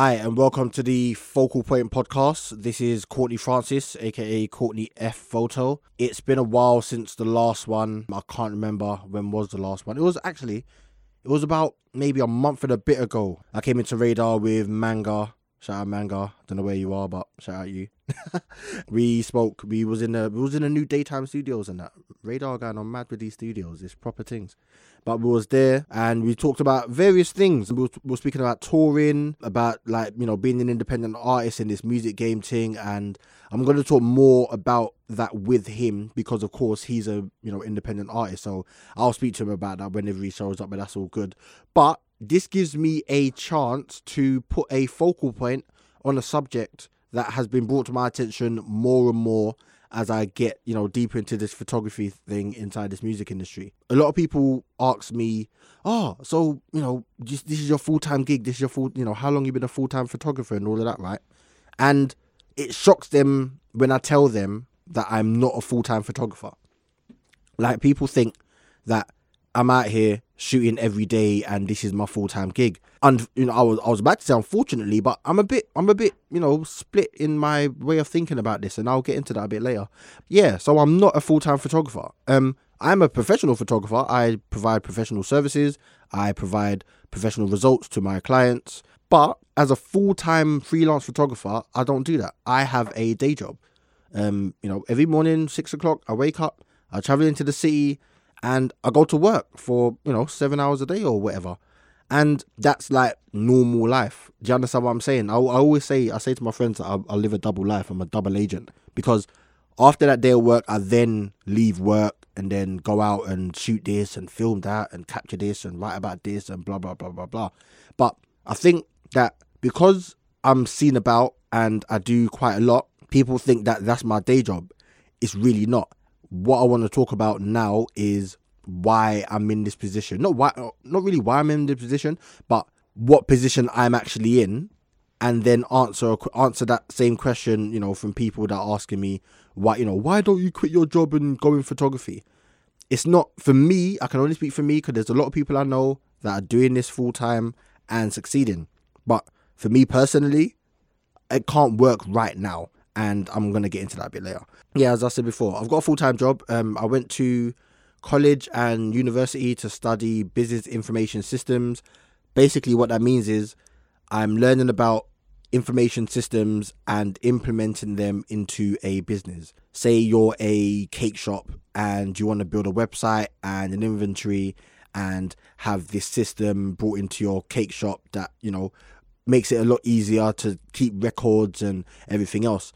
Hi, and welcome to the Focal Point podcast. This is Courtney Francis, aka Courtney F Photo. It's been a while since the last one. I can't remember when was the last one. It was actually, it was about maybe a month and a bit ago. I came into Radar with Manga. Shout out Manga. Don't know where you are, but shout out you. we spoke. We was in the we was in the new daytime studios and that. Radar going on mad with these studios. It's proper things. But we was there and we talked about various things. We were, we were speaking about touring, about like you know being an independent artist in this music game thing, and I'm going to talk more about that with him because of course he's a you know independent artist. So I'll speak to him about that whenever he shows up, but that's all good. But this gives me a chance to put a focal point on a subject that has been brought to my attention more and more as I get, you know, deeper into this photography thing inside this music industry. A lot of people ask me, "Oh, so you know, this, this is your full time gig. This is your full, you know, how long you been a full time photographer and all of that, right?" And it shocks them when I tell them that I'm not a full time photographer. Like people think that I'm out here shooting every day and this is my full time gig. And you know, I was I was about to say unfortunately, but I'm a bit I'm a bit, you know, split in my way of thinking about this and I'll get into that a bit later. Yeah, so I'm not a full time photographer. Um I'm a professional photographer. I provide professional services. I provide professional results to my clients. But as a full time freelance photographer, I don't do that. I have a day job. Um, you know, every morning, six o'clock, I wake up, I travel into the city, and I go to work for, you know, seven hours a day or whatever. And that's like normal life. Do you understand what I'm saying? I, I always say, I say to my friends, I, I live a double life. I'm a double agent because after that day of work, I then leave work and then go out and shoot this and film that and capture this and write about this and blah, blah, blah, blah, blah. But I think that because I'm seen about and I do quite a lot, people think that that's my day job. It's really not what I want to talk about now is why I'm in this position. Not why, not really why I'm in this position, but what position I'm actually in, and then answer answer that same question. You know, from people that are asking me why, you know, why don't you quit your job and go in photography? It's not for me. I can only speak for me because there's a lot of people I know that are doing this full time and succeeding. But for me personally, it can't work right now and I'm gonna get into that a bit later. Yeah, as I said before, I've got a full time job. Um, I went to college and university to study business information systems. Basically, what that means is I'm learning about information systems and implementing them into a business. Say you're a cake shop and you want to build a website and an inventory and have this system brought into your cake shop that, you know, makes it a lot easier to keep records and everything else.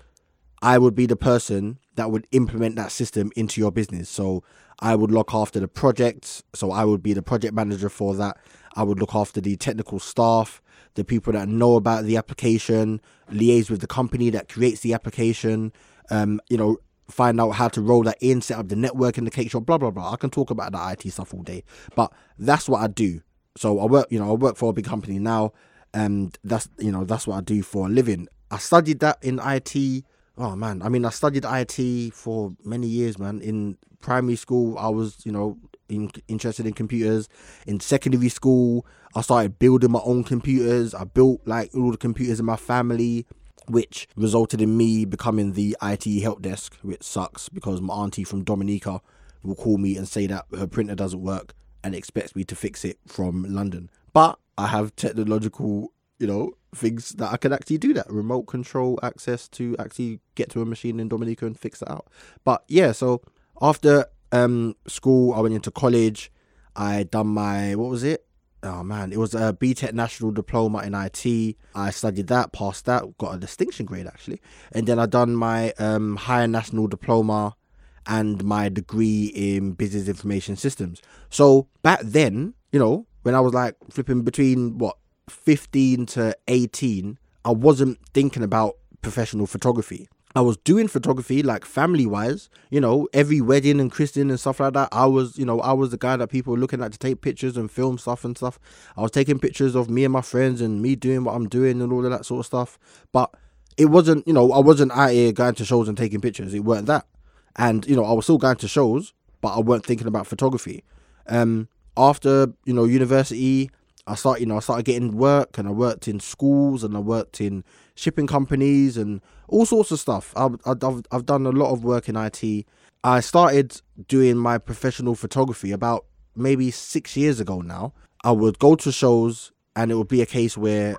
I would be the person that would implement that system into your business. So I would look after the projects. So I would be the project manager for that. I would look after the technical staff, the people that know about the application, liaise with the company that creates the application, um, you know, find out how to roll that in, set up the network in the cake shop, blah blah blah. I can talk about the IT stuff all day, but that's what I do. So I work, you know, I work for a big company now, and that's you know that's what I do for a living. I studied that in IT oh man, I mean, I studied IT for many years, man. In primary school, I was, you know, in, interested in computers. In secondary school, I started building my own computers. I built like all the computers in my family, which resulted in me becoming the IT help desk, which sucks because my auntie from Dominica will call me and say that her printer doesn't work and expects me to fix it from London. But I have technological, you know, things that I could actually do that remote control access to actually get to a machine in Dominica and fix that out. But yeah, so after um school, I went into college. I done my what was it? Oh man, it was a BTEC National Diploma in IT. I studied that, passed that, got a distinction grade actually, and then I done my um, higher national diploma and my degree in business information systems. So back then, you know, when I was like flipping between what 15 to 18, I wasn't thinking about professional photography. I was doing photography like family wise, you know, every wedding and christening and stuff like that. I was, you know, I was the guy that people were looking at to take pictures and film stuff and stuff. I was taking pictures of me and my friends and me doing what I'm doing and all of that sort of stuff. But it wasn't, you know, I wasn't out here going to shows and taking pictures. It weren't that. And, you know, I was still going to shows, but I weren't thinking about photography. Um, after, you know, university, I started, you know, I started getting work, and I worked in schools, and I worked in shipping companies, and all sorts of stuff. I've I've, I've done a lot of work in IT. I started doing my professional photography about maybe six years ago now. I would go to shows, and it would be a case where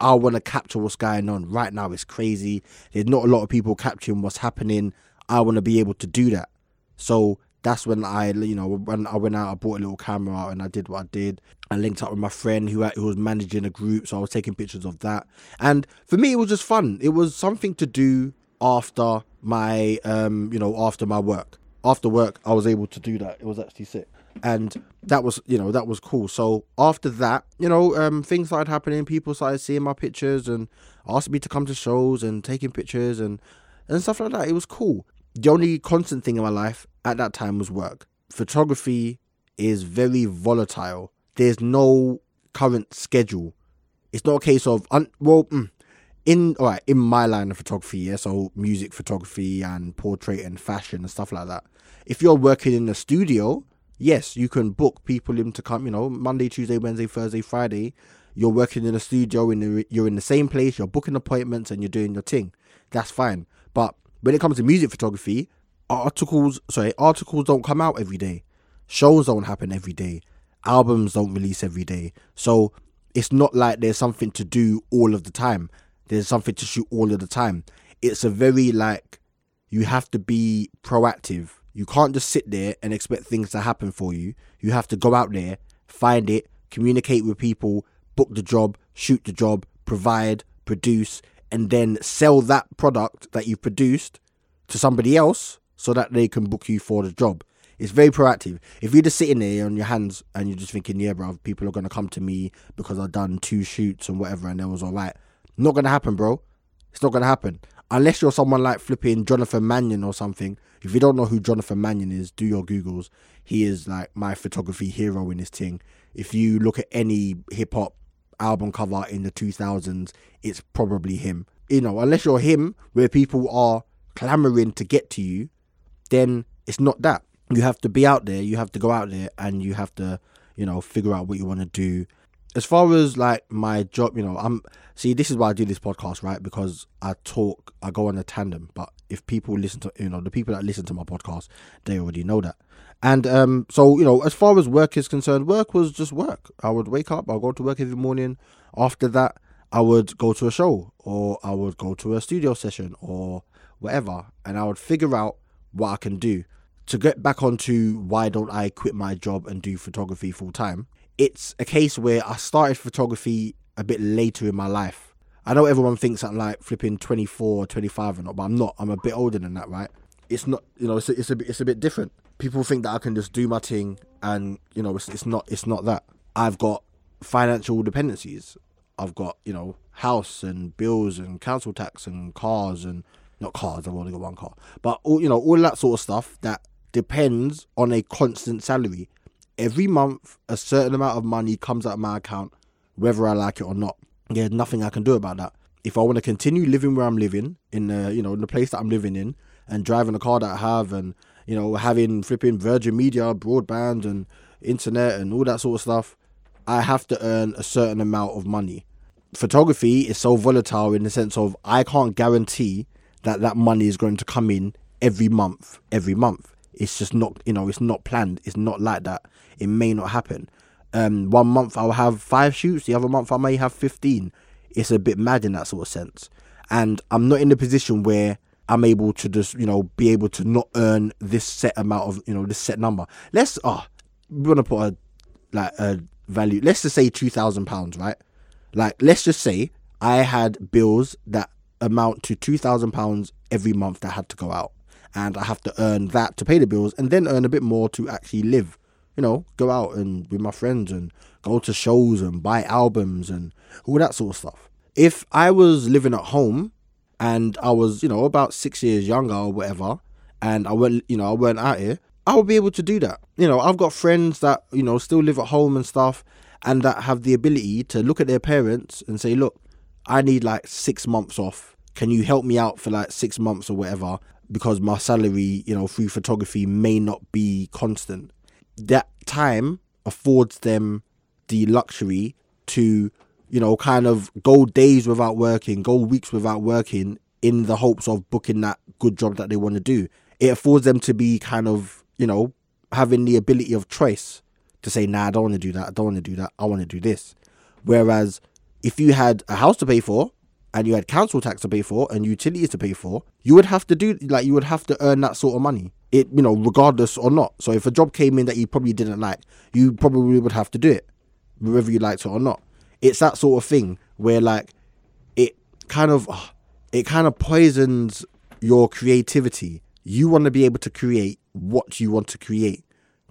I want to capture what's going on right now. It's crazy. There's not a lot of people capturing what's happening. I want to be able to do that. So that's when I, you know, when I went out, I bought a little camera and I did what I did. I linked up with my friend who, who was managing a group, so I was taking pictures of that. And for me, it was just fun. It was something to do after my, um, you know, after my work. After work, I was able to do that. It was actually sick and that was you know that was cool so after that you know um things started happening people started seeing my pictures and asked me to come to shows and taking pictures and and stuff like that it was cool the only constant thing in my life at that time was work photography is very volatile there's no current schedule it's not a case of un- well mm, in all right in my line of photography yeah so music photography and portrait and fashion and stuff like that if you're working in a studio yes, you can book people in to come, you know, Monday, Tuesday, Wednesday, Thursday, Friday. You're working in a studio, in the, you're in the same place, you're booking appointments and you're doing your thing. That's fine. But when it comes to music photography, articles, sorry, articles don't come out every day. Shows don't happen every day. Albums don't release every day. So it's not like there's something to do all of the time. There's something to shoot all of the time. It's a very like you have to be proactive you can't just sit there and expect things to happen for you. You have to go out there, find it, communicate with people, book the job, shoot the job, provide, produce, and then sell that product that you've produced to somebody else so that they can book you for the job. It's very proactive. If you're just sitting there on your hands and you're just thinking, yeah, bro, people are going to come to me because I've done two shoots and whatever and it was all right. Not going to happen, bro. It's not going to happen unless you're someone like flipping Jonathan Mannion or something. If you don't know who Jonathan Mannion is, do your Googles. He is like my photography hero in this thing. If you look at any hip hop album cover in the 2000s, it's probably him. You know, unless you're him, where people are clamoring to get to you, then it's not that. You have to be out there, you have to go out there, and you have to, you know, figure out what you want to do as far as like my job, you know, I'm see this is why I do this podcast, right? Because I talk, I go on a tandem. But if people listen to, you know, the people that listen to my podcast, they already know that. And um, so you know, as far as work is concerned, work was just work. I would wake up, I'll go to work every morning. After that, I would go to a show, or I would go to a studio session, or whatever, and I would figure out what I can do to get back onto why don't I quit my job and do photography full time it's a case where I started photography a bit later in my life. I know everyone thinks I'm like flipping 24 or 25 or not, but I'm not. I'm a bit older than that, right? It's not, you know, it's a, it's a bit, it's a bit different. People think that I can just do my thing, and you know, it's, it's not, it's not that. I've got financial dependencies. I've got, you know, house and bills and council tax and cars and not cars. I've only got one car, but all you know, all that sort of stuff that depends on a constant salary every month a certain amount of money comes out of my account, whether I like it or not. There's nothing I can do about that. If I want to continue living where I'm living, in the you know in the place that I'm living in, and driving the car that I have, and you know having flipping Virgin Media, broadband, and internet, and all that sort of stuff, I have to earn a certain amount of money. Photography is so volatile in the sense of I can't guarantee that that money is going to come in every month, every month. It's just not, you know, it's not planned. It's not like that. It may not happen. Um, one month I'll have five shoots, the other month I may have 15. It's a bit mad in that sort of sense. And I'm not in the position where I'm able to just, you know, be able to not earn this set amount of, you know, this set number. Let's, oh, we want to put a, like, a value. Let's just say £2,000, right? Like, let's just say I had bills that amount to £2,000 every month that had to go out and I have to earn that to pay the bills and then earn a bit more to actually live. You know, go out and with my friends and go to shows and buy albums and all that sort of stuff. If I was living at home and I was, you know, about six years younger or whatever, and I went, you know, I weren't out here, I would be able to do that. You know, I've got friends that, you know, still live at home and stuff and that have the ability to look at their parents and say, look, I need like six months off. Can you help me out for like six months or whatever? because my salary, you know, through photography may not be constant. That time affords them the luxury to, you know, kind of go days without working, go weeks without working in the hopes of booking that good job that they want to do. It affords them to be kind of, you know, having the ability of choice to say, nah, I don't want to do that. I don't want to do that. I want to do this. Whereas if you had a house to pay for and you had council tax to pay for and utilities to pay for, you would have to do like you would have to earn that sort of money. It you know, regardless or not. So if a job came in that you probably didn't like, you probably would have to do it, whether you liked it or not. It's that sort of thing where like it kind of it kind of poisons your creativity. You want to be able to create what you want to create.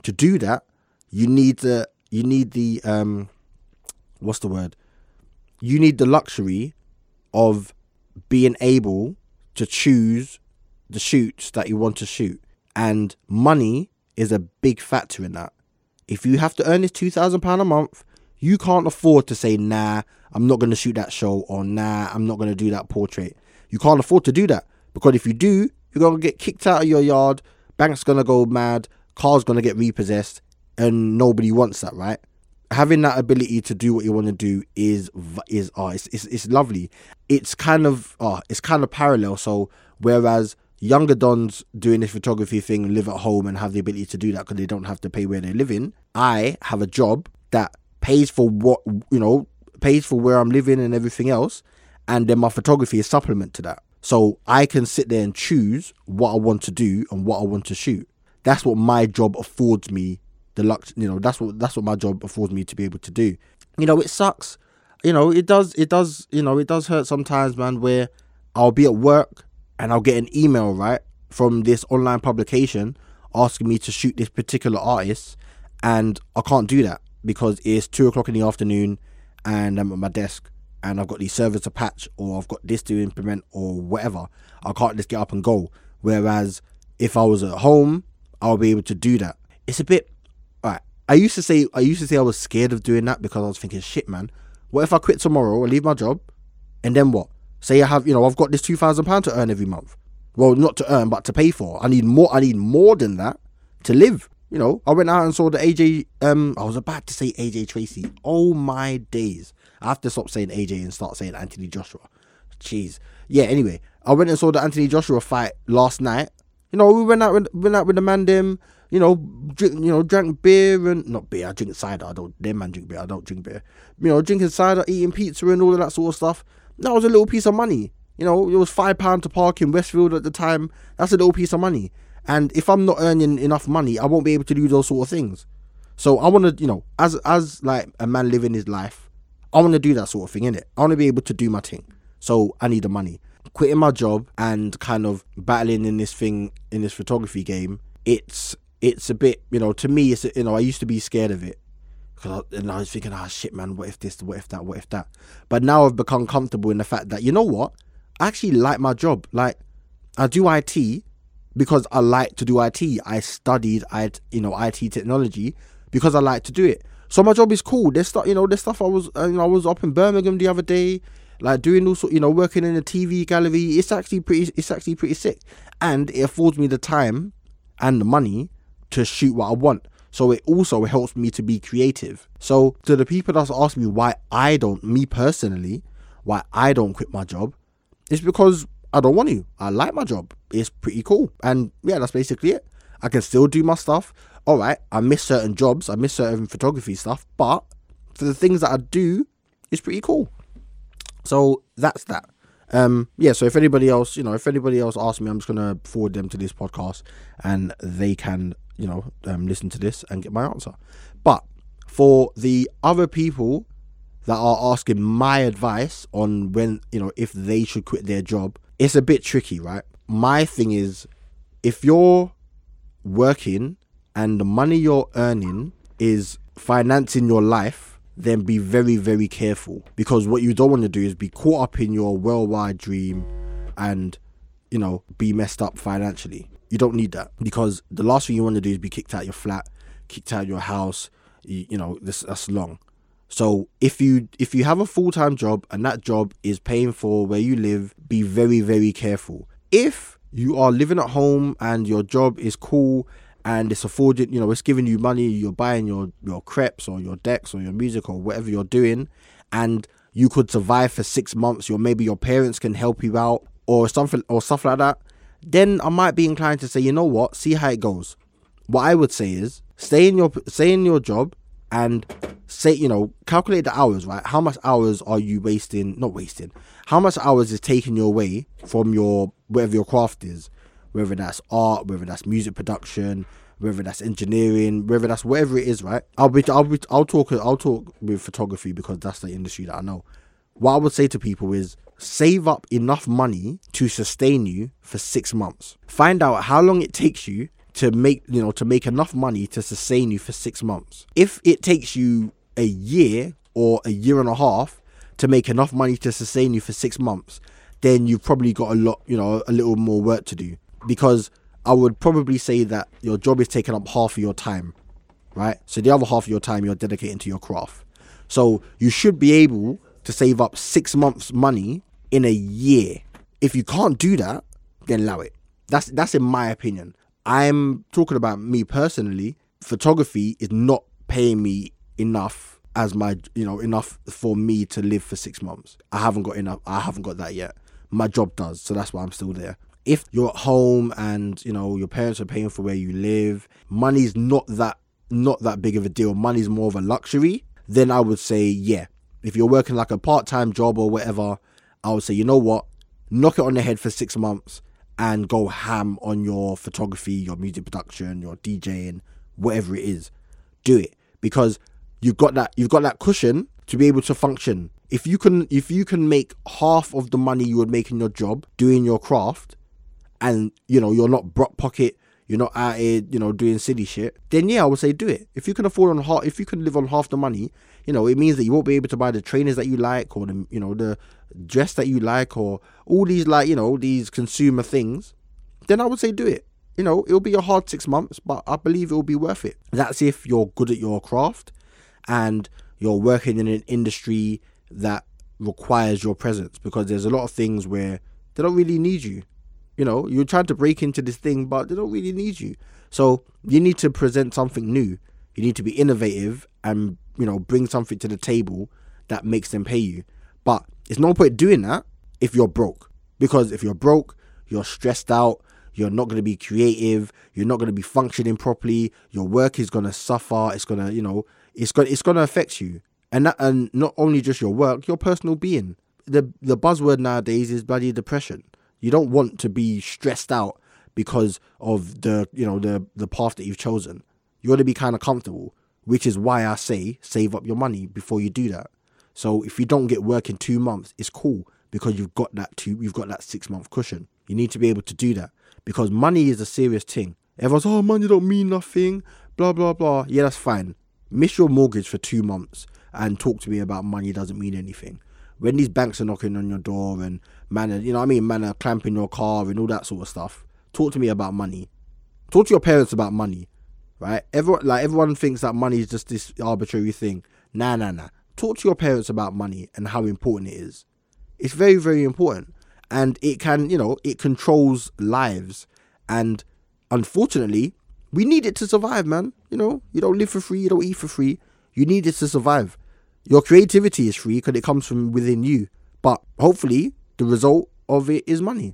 To do that, you need the you need the um what's the word? You need the luxury of being able to choose the shoots that you want to shoot. And money is a big factor in that. If you have to earn this £2,000 a month, you can't afford to say, nah, I'm not going to shoot that show or nah, I'm not going to do that portrait. You can't afford to do that because if you do, you're going to get kicked out of your yard, bank's going to go mad, car's going to get repossessed, and nobody wants that, right? Having that ability to do what you want to do is is oh, it's, it's it's lovely. It's kind of oh, it's kind of parallel. So whereas younger dons doing this photography thing live at home and have the ability to do that because they don't have to pay where they live in, I have a job that pays for what you know pays for where I'm living and everything else, and then my photography is supplement to that. So I can sit there and choose what I want to do and what I want to shoot. That's what my job affords me the lux you know that's what that's what my job affords me to be able to do. You know it sucks. You know it does it does you know it does hurt sometimes man where i'll be at work and i'll get an email right from this online publication asking me to shoot this particular artist and i can't do that because it's two o'clock in the afternoon and i'm at my desk and i've got these servers to patch or i've got this to implement or whatever. I can't just get up and go. Whereas if i was at home i'll be able to do that. It's a bit I used to say I used to say I was scared of doing that because I was thinking, shit, man, what if I quit tomorrow or leave my job, and then what? Say I have, you know, I've got this two thousand pound to earn every month. Well, not to earn, but to pay for. I need more. I need more than that to live. You know, I went out and saw the AJ. Um, I was about to say AJ Tracey. Oh my days! I have to stop saying AJ and start saying Anthony Joshua. Jeez. Yeah. Anyway, I went and saw the Anthony Joshua fight last night. You know, we went out with, went out with the man them you know, drink, you know, drank beer and not beer. I drink cider. I don't. Them man drink beer. I don't drink beer. You know, drinking cider, eating pizza, and all of that sort of stuff. That was a little piece of money. You know, it was five pound to park in Westfield at the time. That's a little piece of money. And if I'm not earning enough money, I won't be able to do those sort of things. So I want to, you know, as as like a man living his life, I want to do that sort of thing in it. I want to be able to do my thing. So I need the money. Quitting my job and kind of battling in this thing in this photography game. It's it's a bit, you know, to me, it's, you know, I used to be scared of it. Cause I, and I was thinking, ah, oh, shit, man, what if this, what if that, what if that? But now I've become comfortable in the fact that, you know what? I actually like my job. Like, I do IT because I like to do IT. I studied, I, you know, IT technology because I like to do it. So my job is cool. There's stuff, you know, there's stuff I was, uh, you know, I was up in Birmingham the other day, like doing all sort, you know, working in a TV gallery. It's actually pretty, it's actually pretty sick, and it affords me the time and the money to shoot what I want. So it also helps me to be creative. So to the people that's asked me why I don't, me personally, why I don't quit my job, it's because I don't want to. I like my job. It's pretty cool. And yeah, that's basically it. I can still do my stuff. All right, I miss certain jobs, I miss certain photography stuff, but for the things that I do, it's pretty cool. So that's that. Um, yeah, so if anybody else, you know, if anybody else asks me, I'm just gonna forward them to this podcast and they can you know, um, listen to this and get my answer. But for the other people that are asking my advice on when, you know, if they should quit their job, it's a bit tricky, right? My thing is if you're working and the money you're earning is financing your life, then be very, very careful because what you don't want to do is be caught up in your worldwide dream and, you know, be messed up financially. You don't need that because the last thing you want to do is be kicked out of your flat, kicked out your house. You, you know, this that's long. So if you if you have a full time job and that job is paying for where you live, be very very careful. If you are living at home and your job is cool and it's affording, you know, it's giving you money, you're buying your, your crepes or your decks or your music or whatever you're doing, and you could survive for six months, or maybe your parents can help you out or something or stuff like that, then I might be inclined to say, you know what, see how it goes. What I would say is stay in your stay in your job and say, you know, calculate the hours, right? How much hours are you wasting? Not wasting. How much hours is taking you away from your whatever your craft is, whether that's art, whether that's music production, whether that's engineering, whether that's whatever it is, right? I'll be, I'll be, I'll talk, I'll talk with photography because that's the industry that I know. What I would say to people is save up enough money to sustain you for six months. Find out how long it takes you to make you know to make enough money to sustain you for six months. If it takes you a year or a year and a half to make enough money to sustain you for six months then you've probably got a lot you know a little more work to do. Because i would probably say that your job is taking up half of your time right? So the other half of your time you're dedicating to your craft. So you should be able to save up six months money in a year if you can't do that then allow it that's that's in my opinion I'm talking about me personally. Photography is not paying me enough as my you know enough for me to live for six months. I haven't got enough. I haven't got that yet. My job does, so that's why I'm still there. If you're at home and you know your parents are paying for where you live, money's not that not that big of a deal. Money's more of a luxury. Then I would say yeah. If you're working like a part time job or whatever, I would say you know what, knock it on the head for six months and go ham on your photography, your music production, your DJing, whatever it is. Do it because you've got that you've got that cushion to be able to function. If you can if you can make half of the money you would make in your job doing your craft and you know you're not broke pocket you're not out here, you know, doing silly shit, then yeah, I would say do it. If you can afford on half, if you can live on half the money, you know, it means that you won't be able to buy the trainers that you like or the, you know, the dress that you like or all these like, you know, these consumer things. Then I would say do it. You know, it'll be a hard six months, but I believe it will be worth it. That's if you're good at your craft and you're working in an industry that requires your presence because there's a lot of things where they don't really need you. You know, you're trying to break into this thing, but they don't really need you. So you need to present something new. You need to be innovative and, you know, bring something to the table that makes them pay you. But it's no point doing that if you're broke. Because if you're broke, you're stressed out, you're not going to be creative, you're not going to be functioning properly, your work is going to suffer, it's going to, you know, it's going it's going to affect you. And that, and not only just your work, your personal being. The the buzzword nowadays is bloody depression. You don't want to be stressed out because of the you know the the path that you've chosen. You want to be kind of comfortable, which is why I say save up your money before you do that. So if you don't get work in two months, it's cool because you've got that two you've got that six month cushion. You need to be able to do that because money is a serious thing. Everyone's oh money don't mean nothing, blah blah blah. Yeah, that's fine. Miss your mortgage for two months and talk to me about money doesn't mean anything when these banks are knocking on your door and man, are, you know what I mean, man are clamping your car and all that sort of stuff. Talk to me about money. Talk to your parents about money, right? Everyone like everyone thinks that money is just this arbitrary thing. Nah, nah, nah. Talk to your parents about money and how important it is. It's very, very important, and it can, you know, it controls lives. And unfortunately, we need it to survive, man. You know, you don't live for free, you don't eat for free. You need it to survive. Your creativity is free because it comes from within you. But hopefully, the result of it is money.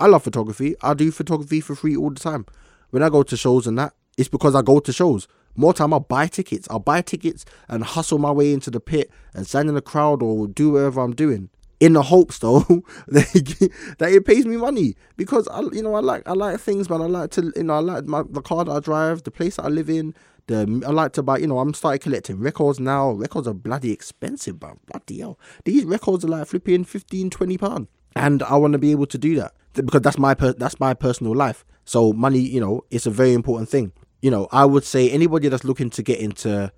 I love photography. I do photography for free all the time. When I go to shows and that, it's because I go to shows. More time, I'll buy tickets. I'll buy tickets and hustle my way into the pit and stand in the crowd or do whatever I'm doing. In the hopes, though, that it pays me money because I, you know, I like I like things, man. I like to, you know, I like my the car that I drive, the place that I live in, the I like to buy, you know, I'm starting collecting records now. Records are bloody expensive, bro. Bloody hell. These records are like flipping 15, 20 pounds. And I want to be able to do that because that's my per- that's my personal life. So money, you know, it's a very important thing. You know, I would say anybody that's looking to get into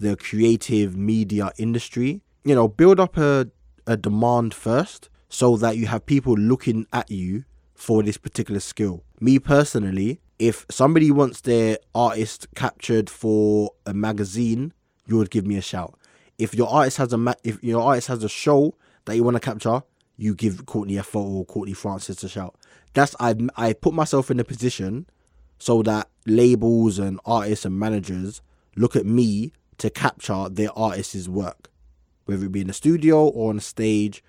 the creative media industry, you know, build up a, a demand first so that you have people looking at you for this particular skill. Me personally, if somebody wants their artist captured for a magazine, you would give me a shout. If your artist has a ma- if your artist has a show that you want to capture, you give Courtney a photo or Courtney Francis a shout. That's I I put myself in a position so that labels and artists and managers look at me to capture their artist's work, whether it be in a studio or on a stage.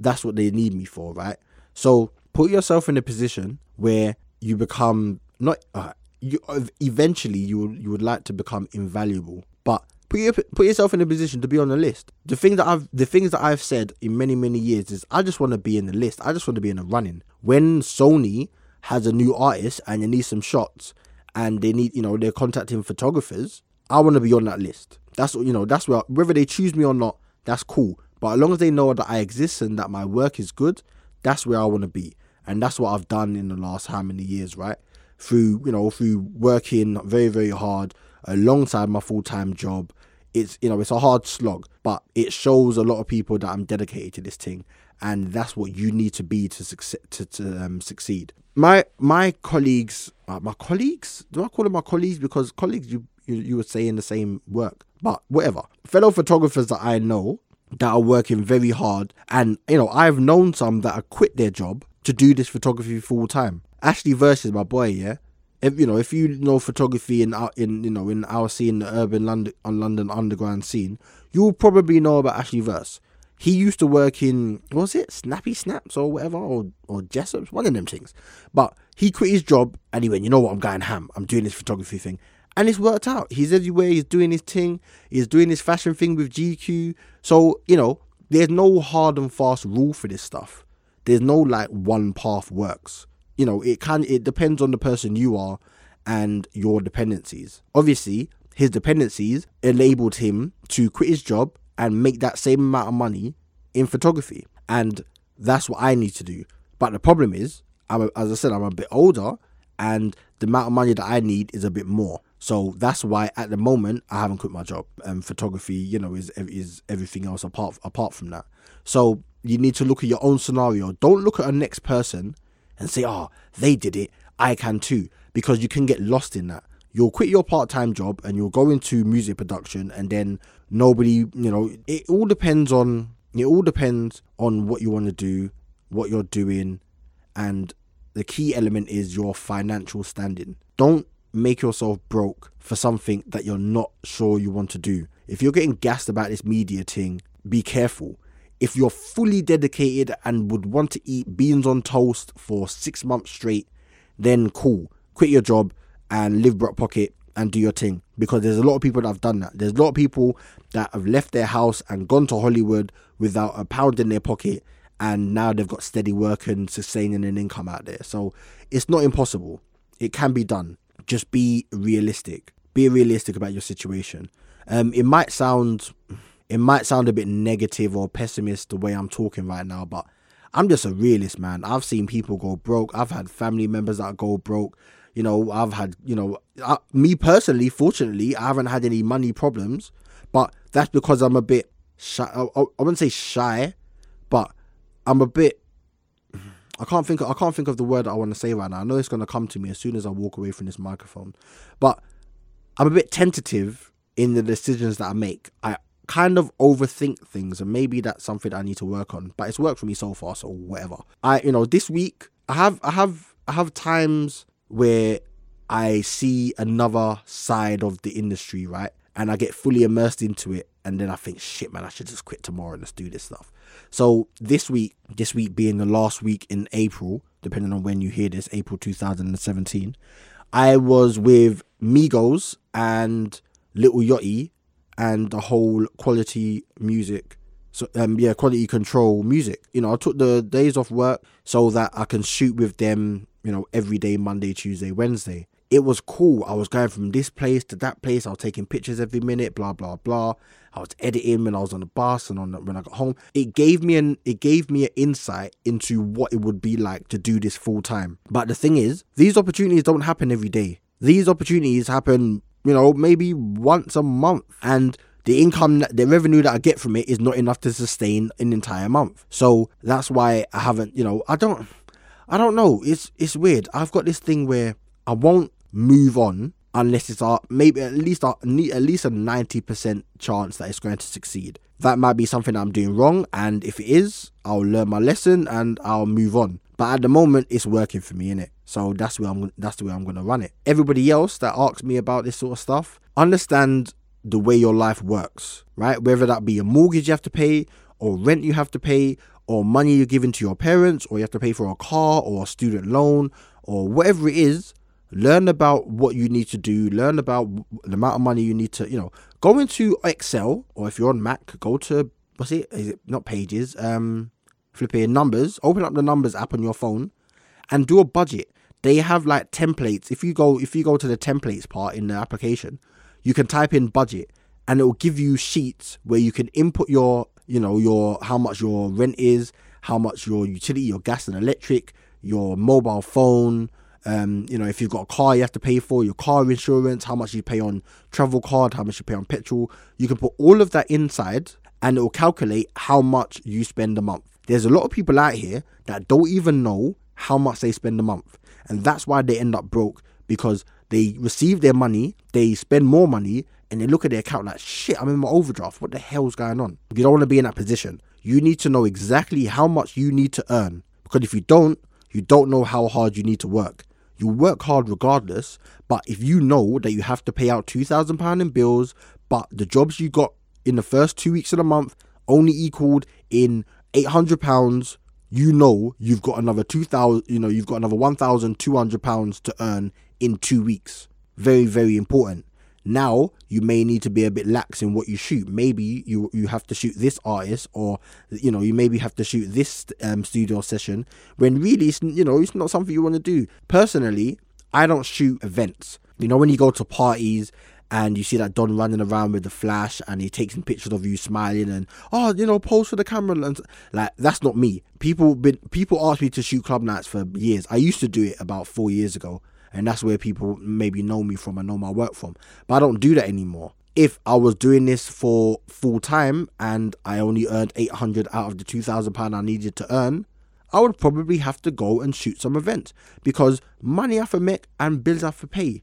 That's what they need me for, right? So put yourself in a position where you become not. Uh, you eventually you would you would like to become invaluable, but put your, put yourself in a position to be on the list. The thing that I've the things that I've said in many many years is I just want to be in the list. I just want to be in the running. When Sony has a new artist and they need some shots and they need you know they're contacting photographers, I want to be on that list. That's you know that's where whether they choose me or not, that's cool. But as long as they know that I exist and that my work is good, that's where I want to be. And that's what I've done in the last how many years, right? Through, you know, through working very, very hard alongside my full time job. It's, you know, it's a hard slog, but it shows a lot of people that I'm dedicated to this thing. And that's what you need to be to succeed. To, to um, succeed. My my colleagues, uh, my colleagues, do I call them my colleagues? Because colleagues, you, you you would say in the same work, but whatever. Fellow photographers that I know that are working very hard, and you know, I've known some that have quit their job to do this photography full time. Ashley versus my boy, yeah. If you know, if you know photography in our in you know in our scene, the urban London on London underground scene, you'll probably know about Ashley Verse. He used to work in was it Snappy Snaps or whatever or or Jessops, one of them things. But he quit his job and he went, you know what, I'm going ham. I'm doing this photography thing, and it's worked out. He's everywhere. He's doing his thing. He's doing his fashion thing with GQ. So you know, there's no hard and fast rule for this stuff there's no like one path works. You know, it can it depends on the person you are and your dependencies. Obviously, his dependencies enabled him to quit his job and make that same amount of money in photography. And that's what I need to do. But the problem is, I'm a, as I said, I'm a bit older and the amount of money that I need is a bit more. So that's why at the moment I haven't quit my job. And photography, you know, is is everything else apart apart from that. So you need to look at your own scenario. Don't look at a next person and say, oh, they did it. I can too. Because you can get lost in that. You'll quit your part time job and you'll go into music production and then nobody, you know, it all depends on it all depends on what you want to do, what you're doing, and the key element is your financial standing. Don't make yourself broke for something that you're not sure you want to do. If you're getting gassed about this media thing, be careful if you're fully dedicated and would want to eat beans on toast for six months straight, then cool. Quit your job and live broke pocket and do your thing. Because there's a lot of people that have done that. There's a lot of people that have left their house and gone to Hollywood without a pound in their pocket and now they've got steady work and sustaining an income out there. So it's not impossible. It can be done. Just be realistic. Be realistic about your situation. Um, it might sound it might sound a bit negative or pessimist the way I'm talking right now, but I'm just a realist, man. I've seen people go broke. I've had family members that go broke. You know, I've had, you know, I, me personally, fortunately, I haven't had any money problems, but that's because I'm a bit shy. I, I wouldn't say shy, but I'm a bit. I can't think. I can't think of the word I want to say right now. I know it's gonna come to me as soon as I walk away from this microphone, but I'm a bit tentative in the decisions that I make. I kind of overthink things and maybe that's something I need to work on but it's worked for me so far so whatever I you know this week I have I have I have times where I see another side of the industry right? And I get fully immersed into it and then I think shit man I should just quit tomorrow and let's do this stuff. So this week this week being the last week in April depending on when you hear this April 2017 I was with Migos and Lil Yachty and the whole quality music so um yeah quality control music. You know i took the days off work so that i can shoot with them you know every day monday tuesday wednesday. It was cool. I was going from this place to that place. I was taking pictures every minute blah blah blah. I was editing when i was on the bus and on the, when i got home. It gave me an it gave me an insight into what it would be like to do this full time. But the thing is these opportunities don't happen every day. These opportunities happen you know, maybe once a month. And the income, the revenue that I get from it is not enough to sustain an entire month. So that's why I haven't, you know, I don't, I don't know. It's it's weird. I've got this thing where I won't move on unless it's a, maybe at least a, at least a ninety percent chance that it's going to succeed. That might be something I'm doing wrong, and if it is, I'll learn my lesson and I'll move on. But at the moment, it's working for me, innit? So that's where I'm. That's the way I'm gonna run it. Everybody else that asks me about this sort of stuff, understand the way your life works, right? Whether that be a mortgage you have to pay, or rent you have to pay, or money you're giving to your parents, or you have to pay for a car or a student loan, or whatever it is. Learn about what you need to do. Learn about the amount of money you need to, you know, go into Excel, or if you're on Mac, go to what's it? Is it not Pages? Um, flipping numbers. Open up the numbers app on your phone, and do a budget. They have like templates. If you go, if you go to the templates part in the application, you can type in budget, and it will give you sheets where you can input your, you know, your how much your rent is, how much your utility, your gas and electric, your mobile phone. Um, you know, if you've got a car you have to pay for, your car insurance, how much you pay on travel card, how much you pay on petrol. You can put all of that inside and it will calculate how much you spend a month. There's a lot of people out here that don't even know how much they spend a month. And that's why they end up broke because they receive their money, they spend more money, and they look at their account like, shit, I'm in my overdraft. What the hell's going on? You don't want to be in that position. You need to know exactly how much you need to earn. Because if you don't, you don't know how hard you need to work. You work hard regardless, but if you know that you have to pay out £2,000 in bills, but the jobs you got in the first two weeks of the month only equaled in £800, you know you've got another 2000 you know you've got another 1200 pounds to earn in 2 weeks very very important now you may need to be a bit lax in what you shoot. Maybe you you have to shoot this artist or you know you maybe have to shoot this um, studio session when really it's you know it's not something you want to do. Personally i don't shoot events. You know when you go to parties and you see that Don running around with the flash and he takes pictures of you smiling and oh you know pose for the camera and like that's not me. People been people ask me to shoot club nights for years. I used to do it about four years ago and that's where people maybe know me from and know my work from but I don't do that anymore if I was doing this for full time and I only earned 800 out of the 2000 pound I needed to earn I would probably have to go and shoot some events because money I have to make and bills I have to pay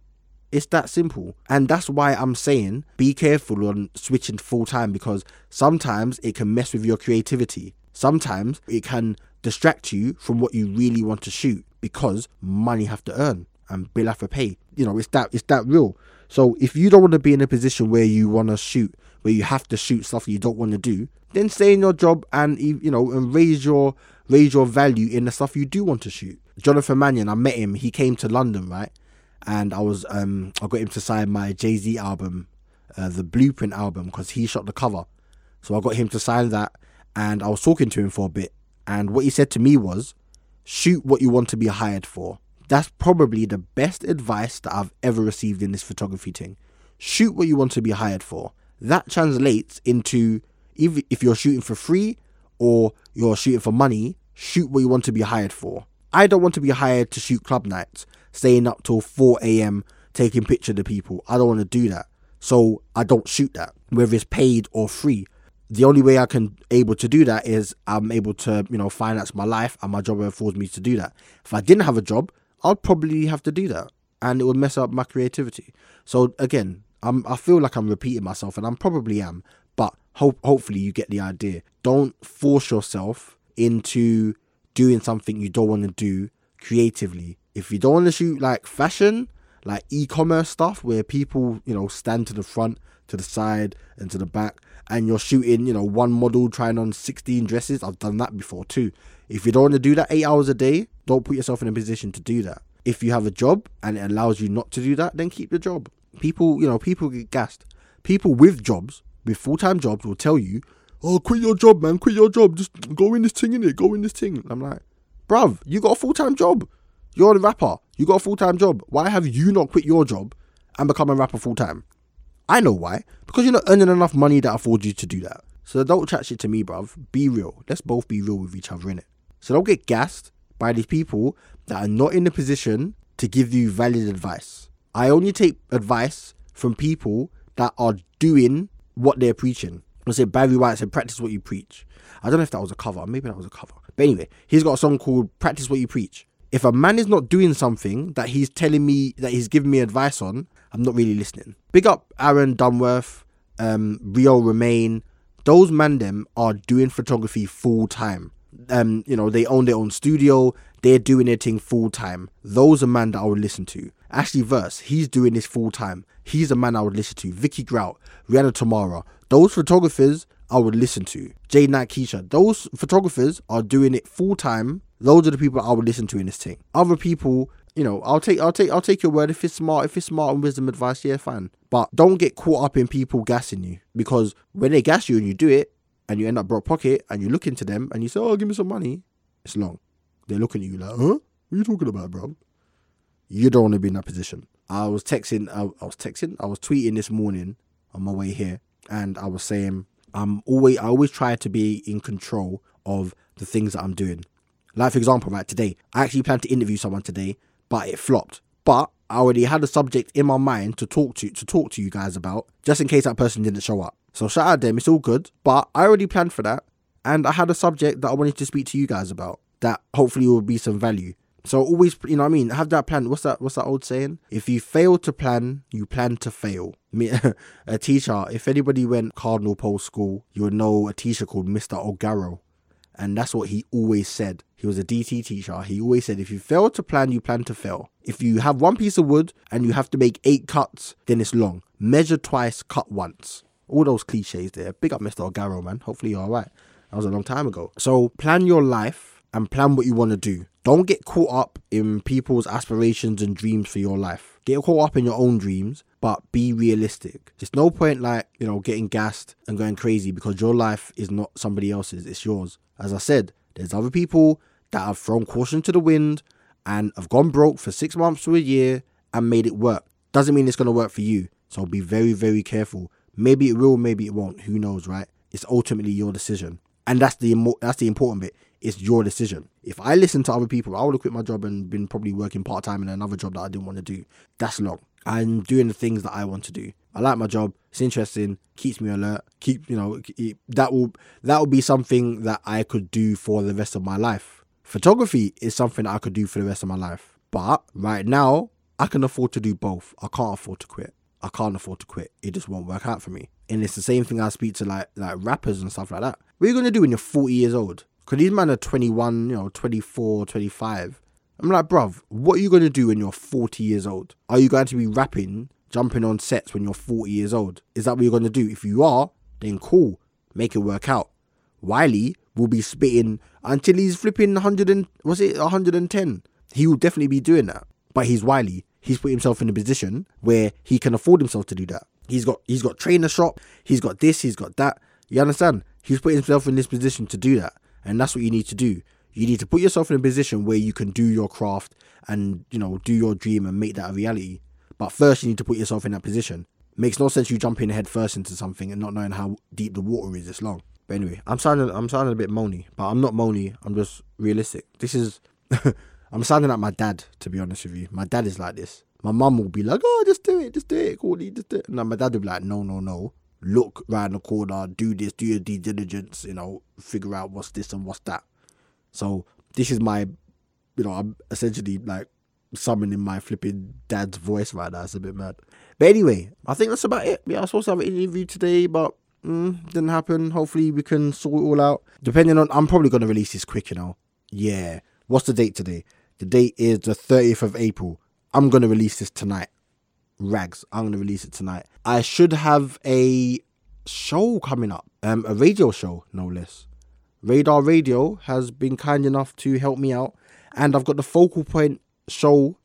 it's that simple. And that's why I'm saying be careful on switching full time because sometimes it can mess with your creativity. Sometimes it can distract you from what you really want to shoot because money have to earn and bill to pay. You know, it's that it's that real. So if you don't want to be in a position where you want to shoot, where you have to shoot stuff you don't want to do, then stay in your job and you know and raise your raise your value in the stuff you do want to shoot. Jonathan Mannion, I met him. He came to London, right? and I was um I got him to sign my Jay Z album, uh, the Blueprint album, because he shot the cover. So I got him to sign that, and I was talking to him for a bit, and what he said to me was, "Shoot what you want to be hired for." That's probably the best advice that I've ever received in this photography thing. Shoot what you want to be hired for. That translates into if you're shooting for free or you're shooting for money, shoot what you want to be hired for. I don't want to be hired to shoot club nights staying up till 4 a.m. taking pictures of people. I don't want to do that. So I don't shoot that, whether it's paid or free. The only way I can able to do that is I'm able to, you know, finance my life and my job affords me to do that. If I didn't have a job, I'd probably have to do that. And it would mess up my creativity. So again, I'm I feel like I'm repeating myself and I probably am, but hope hopefully you get the idea. Don't force yourself into doing something you don't want to do creatively if you don't want to shoot like fashion, like e-commerce stuff where people, you know, stand to the front, to the side, and to the back, and you're shooting, you know, one model trying on 16 dresses. I've done that before too. If you don't want to do that eight hours a day, don't put yourself in a position to do that. If you have a job and it allows you not to do that, then keep the job. People, you know, people get gassed. People with jobs, with full time jobs, will tell you, "Oh, quit your job, man! Quit your job. Just go in this thing in it. Go in this thing." I'm like, bruv, you got a full time job. You're a rapper. You got a full time job. Why have you not quit your job and become a rapper full time? I know why. Because you're not earning enough money that affords you to do that. So don't chat shit to me, bruv. Be real. Let's both be real with each other, innit? So don't get gassed by these people that are not in a position to give you valid advice. I only take advice from people that are doing what they're preaching. I said Barry White said, practice what you preach. I don't know if that was a cover. Maybe that was a cover. But anyway, he's got a song called Practice What You Preach if a man is not doing something that he's telling me that he's giving me advice on, I'm not really listening. Big up Aaron Dunworth, um, Rio Remain. Those man them are doing photography full time. Um, you know, they own their own studio, they're doing their thing full time. Those are man that I would listen to. Ashley Verse, he's doing this full time. He's a man I would listen to. Vicky Grout, Rianna Tamara, those photographers I would listen to. Jade Knight Keisha, those photographers are doing it full time. Those are the people I would listen to in this thing. Other people, you know, I'll take, I'll take, I'll take your word if it's smart, if it's smart and wisdom advice, yeah, fine. But don't get caught up in people gassing you because when they gas you and you do it, and you end up broke pocket and you look into them and you say, Oh, give me some money, it's long. They're looking at you like, Huh? What are you talking about, bro? You don't want to be in that position. I was texting, I, I was texting, I was tweeting this morning on my way here, and I was saying, I'm always, I always try to be in control of the things that I'm doing. Like, for example, right today, I actually planned to interview someone today, but it flopped. But I already had a subject in my mind to talk to to talk to you guys about, just in case that person didn't show up. So shout out them, it's all good. But I already planned for that. And I had a subject that I wanted to speak to you guys about that hopefully will be some value. So always, you know what I mean? Have that plan. What's that? What's that old saying? If you fail to plan, you plan to fail. Me, a teacher. If anybody went Cardinal Pole School, you would know a teacher called Mr. O'Garrow, and that's what he always said. He was a DT teacher. He always said, if you fail to plan, you plan to fail. If you have one piece of wood and you have to make eight cuts, then it's long. Measure twice, cut once all those cliches there. Big up Mr. O'Garrow, man. Hopefully you're alright. That was a long time ago. So plan your life and plan what you want to do. Don't get caught up in people's aspirations and dreams for your life. Get caught up in your own dreams, but be realistic. There's no point like, you know, getting gassed and going crazy because your life is not somebody else's, it's yours. As I said, there's other people that have thrown caution to the wind and have gone broke for six months to a year and made it work. Doesn't mean it's going to work for you. So be very, very careful. Maybe it will, maybe it won't. Who knows, right? It's ultimately your decision, and that's the that's the important bit. It's your decision. If I listen to other people, I would have quit my job and been probably working part time in another job that I didn't want to do. That's long. I'm doing the things that I want to do. I like my job. It's interesting. Keeps me alert. Keep you know that will that will be something that I could do for the rest of my life. Photography is something I could do for the rest of my life. But right now, I can afford to do both. I can't afford to quit. I can't afford to quit. It just won't work out for me. And it's the same thing I speak to like like rappers and stuff like that. What are you gonna do when you're 40 years old? Because these men are 21, you know, 24, 25. I'm like, bruv, what are you gonna do when you're 40 years old? Are you going to be rapping, jumping on sets when you're 40 years old? Is that what you're gonna do? If you are, then cool, make it work out. Wiley will be spitting until he's flipping 100 and was it 110? He will definitely be doing that. But he's Wiley he's put himself in a position where he can afford himself to do that. He's got he's got trainer shop, he's got this, he's got that. You understand? He's put himself in this position to do that. And that's what you need to do. You need to put yourself in a position where you can do your craft and, you know, do your dream and make that a reality. But first you need to put yourself in that position. Makes no sense you jumping head first into something and not knowing how deep the water is this long. But anyway, I'm sounding I'm sounding a bit moany, but I'm not moany, I'm just realistic. This is I'm sounding like my dad, to be honest with you. My dad is like this. My mum will be like, oh, just do it, just do it, Courtney, just do it. And my dad will be like, no, no, no. Look round the corner, do this, do your due diligence, you know, figure out what's this and what's that. So this is my, you know, I'm essentially like summoning my flipping dad's voice right now. It's a bit mad. But anyway, I think that's about it. Yeah, I was supposed to have an interview today, but mm, didn't happen. Hopefully we can sort it all out. Depending on, I'm probably going to release this quick, you know. Yeah. What's the date today? The date is the 30th of April. I'm going to release this tonight. Rags. I'm going to release it tonight. I should have a show coming up, um, a radio show, no less. Radar Radio has been kind enough to help me out, and I've got the focal point show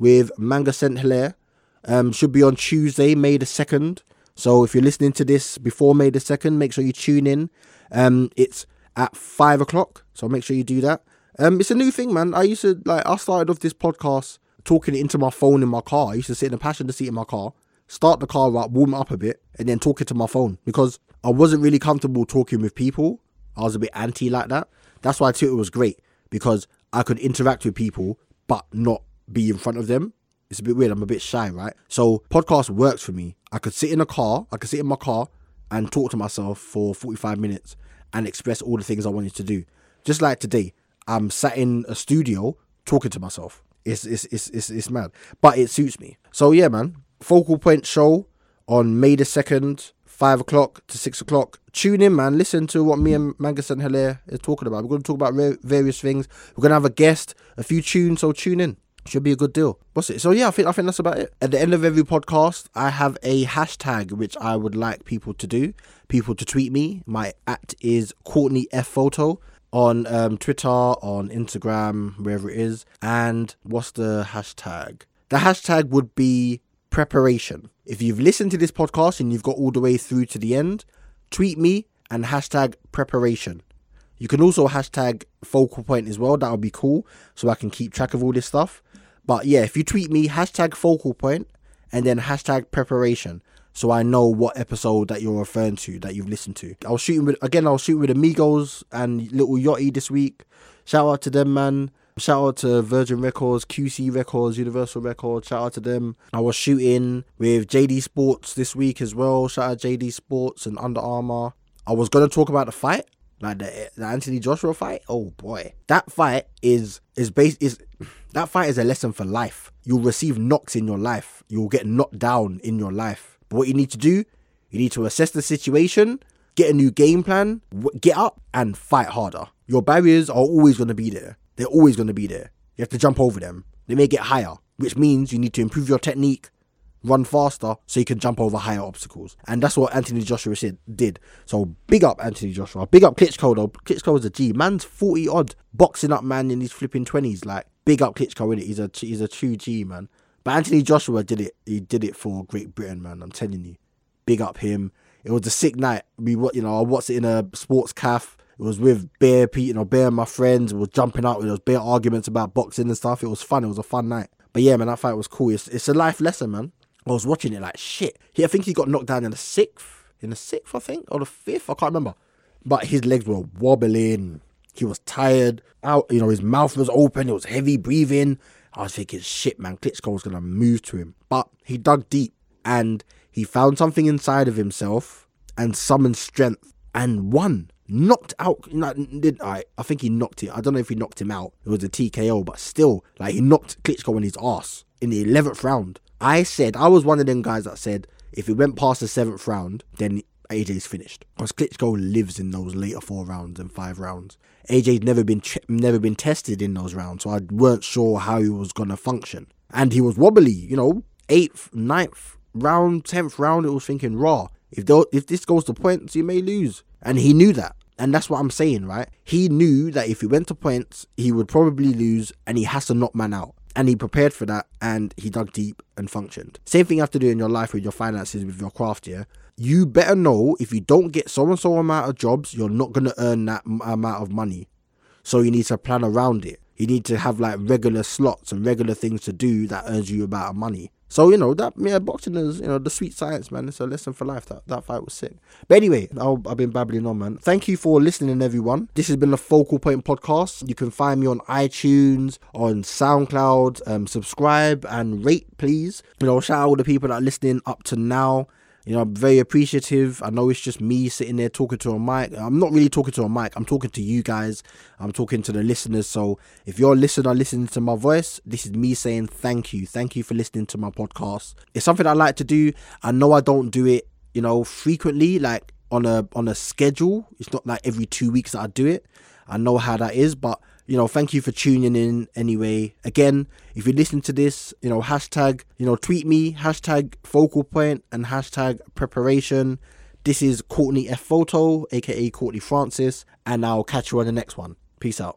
with Manga Saint Hilaire. Um, should be on Tuesday, May the second. So if you're listening to this before May the second, make sure you tune in. Um, it's at five o'clock, so make sure you do that. Um, it's a new thing, man. I used to like I started off this podcast talking into my phone in my car. I used to sit in the passenger seat in my car, start the car up, warm it up a bit, and then talk it to my phone because I wasn't really comfortable talking with people. I was a bit anti like that. That's why it was great because I could interact with people but not be in front of them. It's a bit weird. I'm a bit shy, right? So podcast works for me. I could sit in a car. I could sit in my car and talk to myself for 45 minutes and express all the things I wanted to do. Just like today, I'm sat in a studio talking to myself. It's it's it's it's, it's mad, but it suits me. So yeah, man. Focal Point show on May the second, five o'clock to six o'clock. Tune in, man. Listen to what me and Manga Saint Hilaire is talking about. We're going to talk about ra- various things. We're going to have a guest, a few tunes, so tune in. Should be a good deal. What's it? So yeah, I think I think that's about it. At the end of every podcast, I have a hashtag which I would like people to do. People to tweet me. My at is Courtney F Photo on um, Twitter, on Instagram, wherever it is. And what's the hashtag? The hashtag would be preparation. If you've listened to this podcast and you've got all the way through to the end, tweet me and hashtag preparation. You can also hashtag focal point as well. That would be cool. So I can keep track of all this stuff. But yeah, if you tweet me, hashtag focal point and then hashtag preparation. So I know what episode that you're referring to that you've listened to. I was shooting with again, I was shooting with Migos and Lil Yachty this week. Shout out to them, man. Shout out to Virgin Records, QC Records, Universal Records. Shout out to them. I was shooting with JD Sports this week as well. Shout out JD Sports and Under Armour. I was gonna talk about the fight, like the, the Anthony Joshua fight. Oh boy, that fight is is based is that fight is a lesson for life. You'll receive knocks in your life. You'll get knocked down in your life. What you need to do, you need to assess the situation, get a new game plan, get up and fight harder. Your barriers are always going to be there. They're always going to be there. You have to jump over them. They may get higher, which means you need to improve your technique, run faster so you can jump over higher obstacles. And that's what Anthony Joshua did. So big up Anthony Joshua. Big up Klitschko though. Klitschko is a G. Man's 40 odd boxing up man in his flipping 20s. Like big up Klitschko in it. He's a he's a true G man. But Anthony Joshua did it. He did it for Great Britain, man. I'm telling you. Big up him. It was a sick night. We you know, I watched it in a sports calf. It was with Bear Pete, you know, Bear and my friends. We were jumping out with those bare arguments about boxing and stuff. It was fun. It was a fun night. But yeah, man, that fight was cool. It's, it's a life lesson, man. I was watching it like shit. He, I think he got knocked down in the sixth, in the sixth, I think, or the fifth. I can't remember. But his legs were wobbling. He was tired. Out, you know, his mouth was open. It was heavy breathing. I was thinking, shit, man, Klitschko was gonna move to him. But he dug deep and he found something inside of himself and summoned strength and won. Knocked out, did I? I think he knocked it. I don't know if he knocked him out. It was a TKO, but still, like he knocked Klitschko on his ass in the eleventh round. I said I was one of them guys that said if it went past the seventh round, then AJ's finished because Klitschko lives in those later four rounds and five rounds. AJ's never been never been tested in those rounds, so I weren't sure how he was gonna function. And he was wobbly, you know, eighth, ninth round, tenth round. It was thinking raw. If if this goes to points, you may lose, and he knew that. And that's what I'm saying, right? He knew that if he went to points, he would probably lose, and he has to knock man out and he prepared for that and he dug deep and functioned. Same thing you have to do in your life with your finances, with your craft, yeah? You better know if you don't get so and so amount of jobs, you're not going to earn that amount of money. So you need to plan around it. You need to have like regular slots and regular things to do that earns you amount of money. So you know that yeah, boxing is you know the sweet science, man. It's a lesson for life. That that fight was sick. But anyway, i have been babbling on, man. Thank you for listening, everyone. This has been the Focal Point podcast. You can find me on iTunes, on SoundCloud. Um, subscribe and rate, please. You know, shout out all the people that are listening up to now. You know, I'm very appreciative. I know it's just me sitting there talking to a mic. I'm not really talking to a mic. I'm talking to you guys. I'm talking to the listeners. So if you're a listener listening to my voice, this is me saying thank you. Thank you for listening to my podcast. It's something I like to do. I know I don't do it, you know, frequently, like on a on a schedule. It's not like every two weeks that I do it. I know how that is, but you know, thank you for tuning in anyway. Again, if you listen to this, you know, hashtag, you know, tweet me, hashtag focal point and hashtag preparation. This is Courtney F Photo, aka Courtney Francis, and I'll catch you on the next one. Peace out.